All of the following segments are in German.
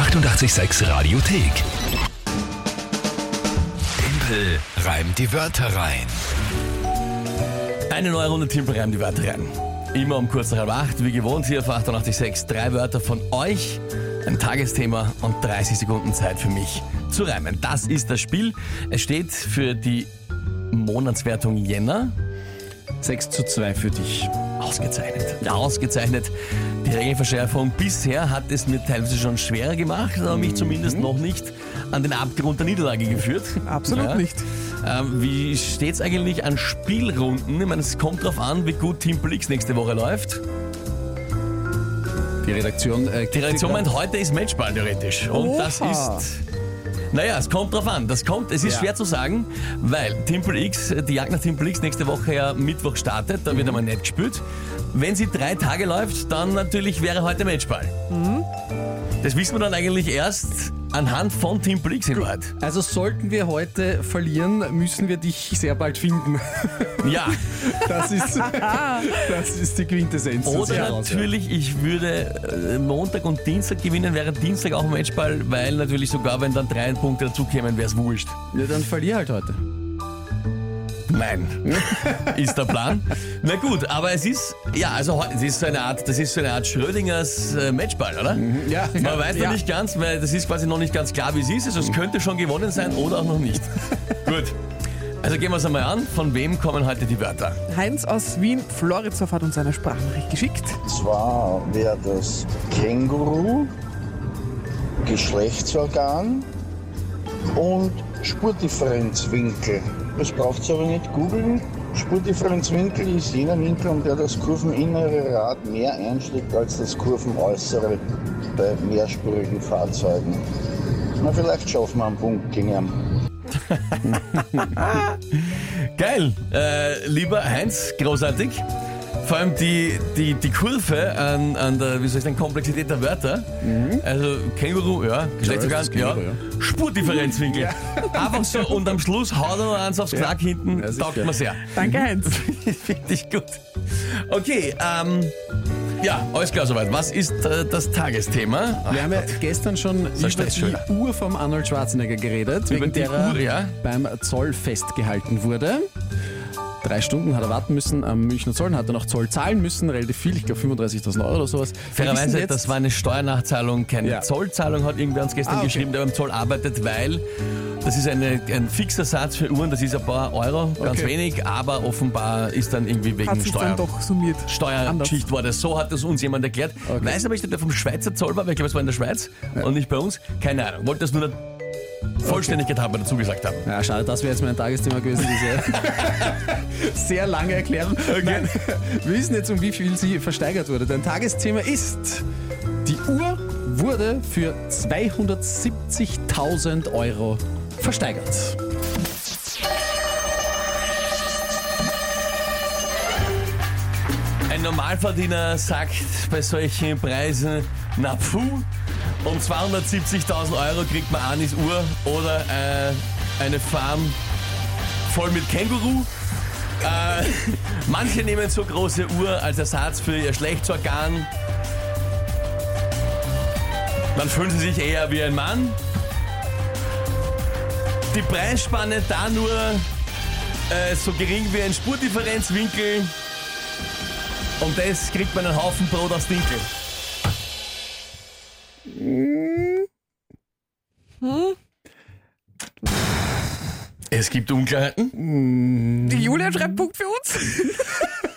886 Radiothek. Tempel reimt die Wörter rein. Eine neue Runde Timpel reimt die Wörter rein. Immer um kurz nach halb acht, wie gewohnt hier auf 886. Drei Wörter von euch, ein Tagesthema und 30 Sekunden Zeit für mich zu reimen. Das ist das Spiel. Es steht für die Monatswertung Jänner. 6 zu 2 für dich. Ausgezeichnet. Ja, ausgezeichnet. Die Regelverschärfung bisher hat es mir teilweise schon schwerer gemacht, aber mich zumindest noch nicht an den Abgrund der Niederlage geführt. Absolut Ja. nicht. Ähm, wie steht's eigentlich an Spielrunden? Ich meine, es kommt drauf an, wie gut Team X nächste Woche läuft. Die Redaktion, äh, Die Reaktion meint, heute ist Matchball theoretisch. Und das Oha. ist. Naja, es kommt drauf an. Das kommt, es ist Ja. schwer zu sagen, weil Timple X, die Jagd nach Timple X nächste Woche ja Mittwoch startet, da wird einmal nicht gespielt. Wenn sie drei Tage läuft, dann natürlich wäre heute Matchball. Das wissen wir dann eigentlich erst anhand von Timple X in Wahrheit. Also sollten wir heute verlieren, müssen wir dich sehr bald finden. Ja, Das ist, das ist die Quintessenz. oder natürlich, ich würde äh, Montag und Dienstag gewinnen, wäre Dienstag auch Matchball, weil natürlich sogar, wenn dann drei Punkte dazukämen, wäre es wurscht. Ja. Ja, dann verlier halt heute. Nein, ist der Plan. Na gut, aber es ist, ja, also es ist so eine Art, das ist so eine Art Schrödingers äh, Matchball, oder? Ja, Man weiß noch ja. nicht ganz, weil das ist quasi noch nicht ganz klar, wie es ist. Also es könnte schon gewonnen sein oder auch noch nicht. gut. Also gehen wir es einmal an. Von wem kommen heute die Wörter? Heinz aus Wien, Floridsdorf hat uns eine Sprachnachricht geschickt. Zwar wäre das Känguru, Geschlechtsorgan und Spurdifferenzwinkel. Das braucht aber nicht googeln. Spurdifferenzwinkel ist jener Winkel, um der das kurveninnere Rad mehr einschlägt als das kurvenäußere bei mehrspurigen Fahrzeugen. Na, vielleicht schaffen wir einen Punkt gegen. Geil. Äh, lieber Heinz, großartig. Vor allem die, die, die Kurve an, an der, wie soll ich sagen, Komplexität der Wörter. Also Känguru, ja, Geschlechtsorgan, ja, Känguru, Spurdifferenzwinkel. Einfach so und am Schluss haut er noch eins aufs Knack hinten, Ja, taugt mir sehr. Danke, Heinz. Finde ich gut. Okay, ähm, ja, alles klar soweit. Was ist äh, das Tagesthema? Wir haben ja gestern schon über die Uhr vom Arnold Schwarzenegger geredet, Über wegen die der Uhr, ja. beim Zoll festgehalten wurde. Drei Stunden hat er warten müssen am Münchner Zoll, dann hat er noch Zoll zahlen müssen, relativ viel, ich glaube 35.000 Euro oder sowas. Fairerweise, jetzt- das war eine Steuernachzahlung, keine Ja. Zollzahlung, hat irgendwer uns gestern Ah, okay. geschrieben, der beim Zoll arbeitet, weil das ist eine, ein fixer Satz für Uhren, das ist ein paar Euro, ganz Okay. wenig, aber offenbar ist dann irgendwie wegen Hat Steuer. dann doch summiert. Steuergeschichte war das. So hat das uns jemand erklärt. Okay. Weiß aber nicht, ob der vom Schweizer Zoll war, weil ich glaube, es war in der Schweiz und nicht bei uns. Keine Ahnung. Wollte das nur Vollständigkeit halber dazu gesagt haben. Ja, schade, das wäre jetzt mein Tagesthema gewesen, diese sehr lange Erklärung. Nein, wir wissen jetzt, um wie viel sie versteigert wurde. Dein Tagesthema ist, die Uhr wurde für 270.000 Euro versteigert. Ein Normalverdiener sagt bei solchen Preisen, na puh, um 270.000 Euro kriegt man Anis Uhr oder äh, eine Farm voll mit Känguru. Äh, manche nehmen so große Uhr als Ersatz für ihr Schlechtsorgan. Dann fühlen sie sich eher wie ein Mann. Die Preisspanne da nur äh, so gering wie ein Spurdifferenzwinkel. Und das kriegt man einen Haufen Brot aus Dinkel. Es gibt Unklarheiten. Die Julia schreibt Punkt für uns.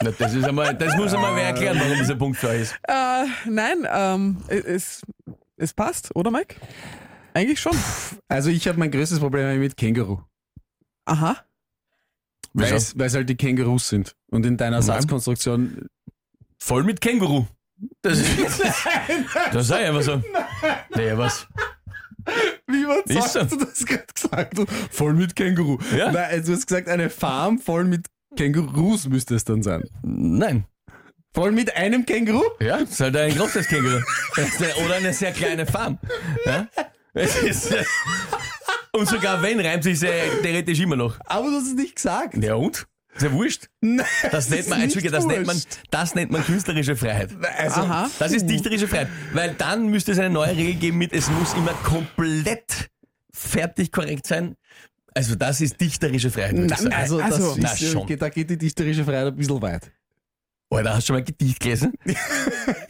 Na, Das, ist einmal, das muss einmal wer erklären, warum dieser Punkt für euch ist. äh, nein, ähm, es, es passt, oder Mike? Eigentlich schon. Also ich habe mein größtes Problem mit Känguru. Aha. Weil es, weil es halt die Kängurus sind. Und in deiner Nein. Satzkonstruktion. Voll mit Känguru. Das ist, das sei einfach so. Naja, was? Wie Ist hast so. du das gerade gesagt? Voll mit Känguru. Ja. Nein, also du hast gesagt, eine Farm voll mit Kängurus müsste es dann sein. Nein. Voll mit einem Känguru? Ja, das ist halt ein großes Känguru. Oder eine sehr kleine Farm. Ja? Es ist, äh, und sogar wenn, reimt sich sehr theoretisch immer noch. Aber du hast es nicht gesagt. Ja und? Ist ja wurscht. Das nennt man, Entschuldige, das nennt man, das nennt man künstlerische Freiheit. Also, Aha. Das ist dichterische Freiheit. Weil dann müsste es eine neue Regel geben mit, es muss immer komplett fertig korrekt sein. Also das ist dichterische Freiheit. ich sagen. also, das Also, na ist, äh, schon. da geht die dichterische Freiheit ein bisschen weit. Alter, hast du schon mal ein Gedicht gelesen?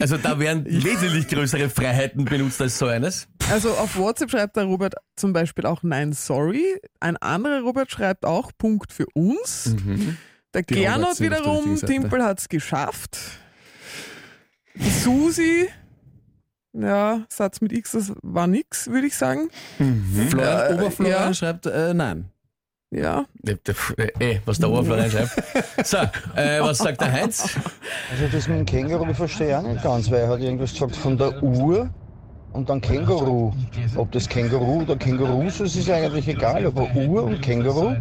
Also da werden wesentlich größere Freiheiten benutzt als so eines. Also auf WhatsApp schreibt der Robert zum Beispiel auch Nein, sorry. Ein anderer Robert schreibt auch Punkt für uns. Der Die Gernot wiederum. Timpel hat's geschafft. Die Susi, ja, Satz mit X, das war nix, würde ich sagen. Florian Äh, Oberflorian ja. schreibt, äh, nein. Ja, Äh, äh, was der Oberfläche reinschreibt. So, äh, was sagt der Heinz? Also das mit dem Känguru verstehe ich auch nicht ganz, weil er hat irgendwas gesagt von der Uhr und dann Känguru. Ob das Känguru oder Kängurus ist, ist eigentlich egal, aber Uhr und Känguru.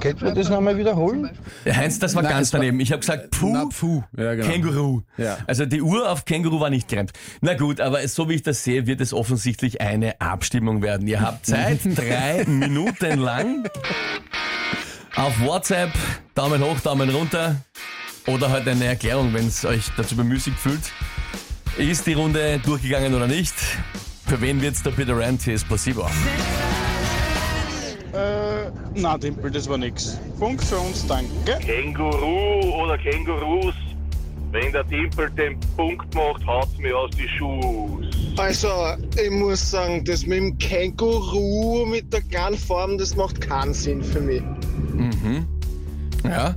Könnte man das nochmal wiederholen? Der Heinz, das war Nein, ganz es war- daneben. Ich habe gesagt, Puh, Na, puh. Ja, genau. Känguru. Ja. Also die Uhr auf Känguru war nicht gereimt. Na gut, aber so wie ich das sehe, wird es offensichtlich eine Abstimmung werden. Ihr habt Zeit, drei Minuten lang. Auf WhatsApp, Daumen hoch, Daumen runter. Oder halt eine Erklärung, wenn es euch dazu bemüßigt fühlt. Ist die Runde durchgegangen oder nicht? Für wen wird's der Peter Rant? Hier ist Placebo. Äh, na, Dimpel, das war nix. Punkt für uns, danke. Känguru oder Kängurus. Wenn der Timpel den Punkt macht, haut's mir aus die Schuhe. Also, ich muss sagen, das mit dem Känguru mit der kleinen Form, das macht keinen Sinn für mich. Ja,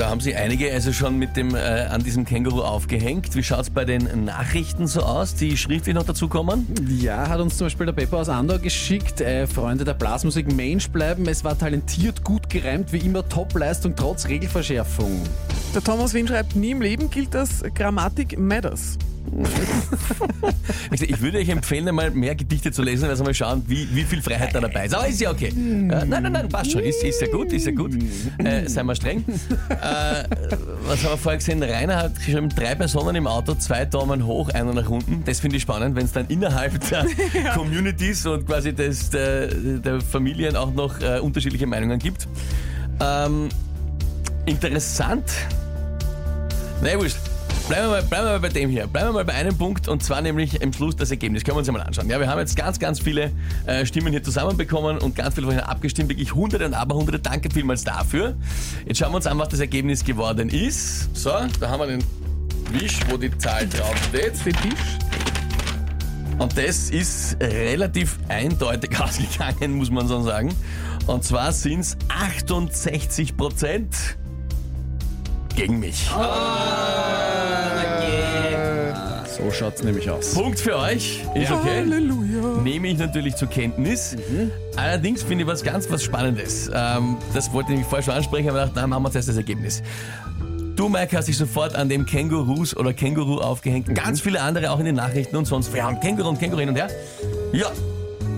da haben sich einige also schon mit dem äh, an diesem Känguru aufgehängt. Wie schaut's bei den Nachrichten so aus, die schriftlich noch dazukommen? Ja, hat uns zum Beispiel der Pepper aus Andor geschickt. Äh, Freunde der Blasmusik Mensch bleiben. Es war talentiert, gut gereimt, wie immer Topleistung trotz Regelverschärfung. der Thomas Wien schreibt, nie im Leben gilt das Grammatik matters. Ich, würde euch empfehlen, einmal mehr Gedichte zu lesen, also mal schauen, wie, wie viel Freiheit da dabei ist. Aber ist ja okay. Äh, nein, nein, nein, passt schon. Ist, ist ja gut, ist ja gut. Äh, sei mal streng. Äh, was haben wir vorher gesehen? Rainer hat geschrieben, drei Personen im Auto, zwei Daumen hoch, einer nach unten. Das finde ich spannend, wenn es dann innerhalb der Communities und quasi des, der, der Familien auch noch äh, unterschiedliche Meinungen gibt. Ähm, interessant. Na wurscht. Bleiben wir, mal, bleiben wir mal bei dem hier. Bleiben wir mal bei einem Punkt und zwar nämlich im Schluss das Ergebnis. Können wir uns ja mal anschauen. Ja, wir haben jetzt ganz, ganz viele äh, Stimmen hier zusammenbekommen und ganz viele von Ihnen abgestimmt. Wirklich hunderte und aberhunderte. Danke vielmals dafür. Jetzt schauen wir uns an, was das Ergebnis geworden ist. So, da haben wir den Wisch, wo die Zahl draufsteht. Den Tisch. Und das ist relativ eindeutig ausgegangen, muss man so sagen. Und zwar sind es 68 Prozent gegen mich. So schaut's nämlich aus. Punkt für euch. Ist okay. Halleluja. Nehme ich natürlich zur Kenntnis. Allerdings finde ich was ganz was Spannendes. Ähm, das wollte ich nämlich vorher schon ansprechen, aber dachte, na, machen wir zuerst das Ergebnis. Du, Mike, hast dich sofort an dem Kängurus oder Känguru aufgehängt. Ganz viele andere auch in den Nachrichten und sonst. Wir haben Känguru und Känguru hin und her. Ja,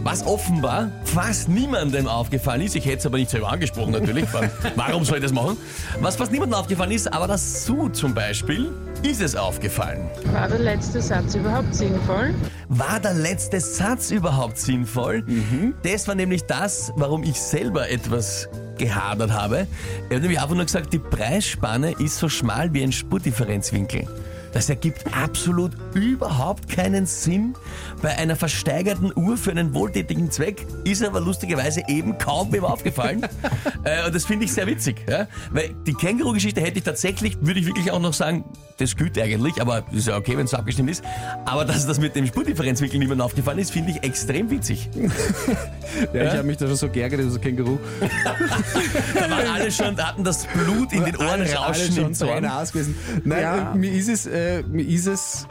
was offenbar fast niemandem aufgefallen ist, ich hätte es aber nicht selber angesprochen natürlich, warum soll ich das machen? Was fast niemandem aufgefallen ist, aber das Su zum Beispiel, ist es aufgefallen. War der letzte Satz überhaupt sinnvoll? War der letzte Satz überhaupt sinnvoll? Das war nämlich das, warum ich selber etwas gehadert habe. Er hat nämlich einfach nur gesagt, die Preisspanne ist so schmal wie ein Spurdifferenzwinkel. Das ergibt absolut überhaupt keinen Sinn. Bei einer versteigerten Uhr für einen wohltätigen Zweck ist aber lustigerweise eben kaum wem aufgefallen. äh, und das finde ich sehr witzig. Ja? Weil die Känguru-Geschichte hätte ich tatsächlich, würde ich wirklich auch noch sagen, das gilt eigentlich, aber ist ja okay, wenn es so abgestimmt ist. Aber dass das mit dem Spurdifferenzwinkel niemandem aufgefallen ist, finde ich extrem witzig. Ja, ich habe mich da schon so geärgert, das Känguru. Da waren alle schon, hatten das Blut in den Ohren Alle- alle rauschen schon Tränen Zorn. aus gewesen. Nein, Ja. mir ist es, äh, mir ist es,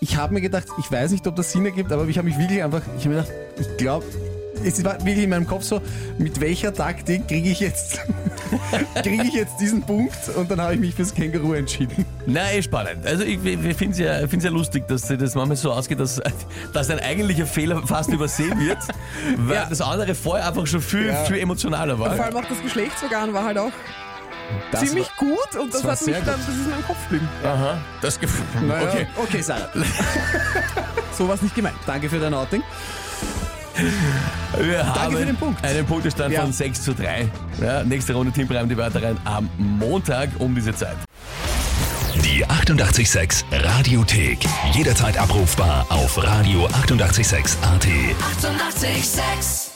ich habe mir gedacht, ich weiß nicht, ob das Sinn ergibt, aber ich habe mich wirklich einfach, ich habe mir gedacht, ich glaube, es war wirklich in meinem Kopf so, mit welcher Taktik kriege ich jetzt, kriege ich jetzt diesen Punkt und dann habe ich mich fürs Känguru entschieden. Na, eh spannend. Also ich, ich finde es ja, find's ja lustig, dass das manchmal so ausgeht, dass, dass ein eigentlicher Fehler fast übersehen wird, weil Ja. das andere vorher einfach schon viel, Ja. viel emotionaler Vor war. allem auch das Geschlechtsorgan war halt auch Das ziemlich war, gut und das war hat mich dann, gut. das ist mir im Kopf geblieben. Aha, das Gefühl. naja, Okay. okay, Sarah, So war es nicht gemeint. danke für dein Outing. Wir haben für den Punkt. einen Punktestand Ja. von 6 zu 3. Ja, nächste Runde Team die Wörter rein am Montag um diese Zeit. Die 886 Radiothek. Jederzeit abrufbar auf radio886.at. 886! 886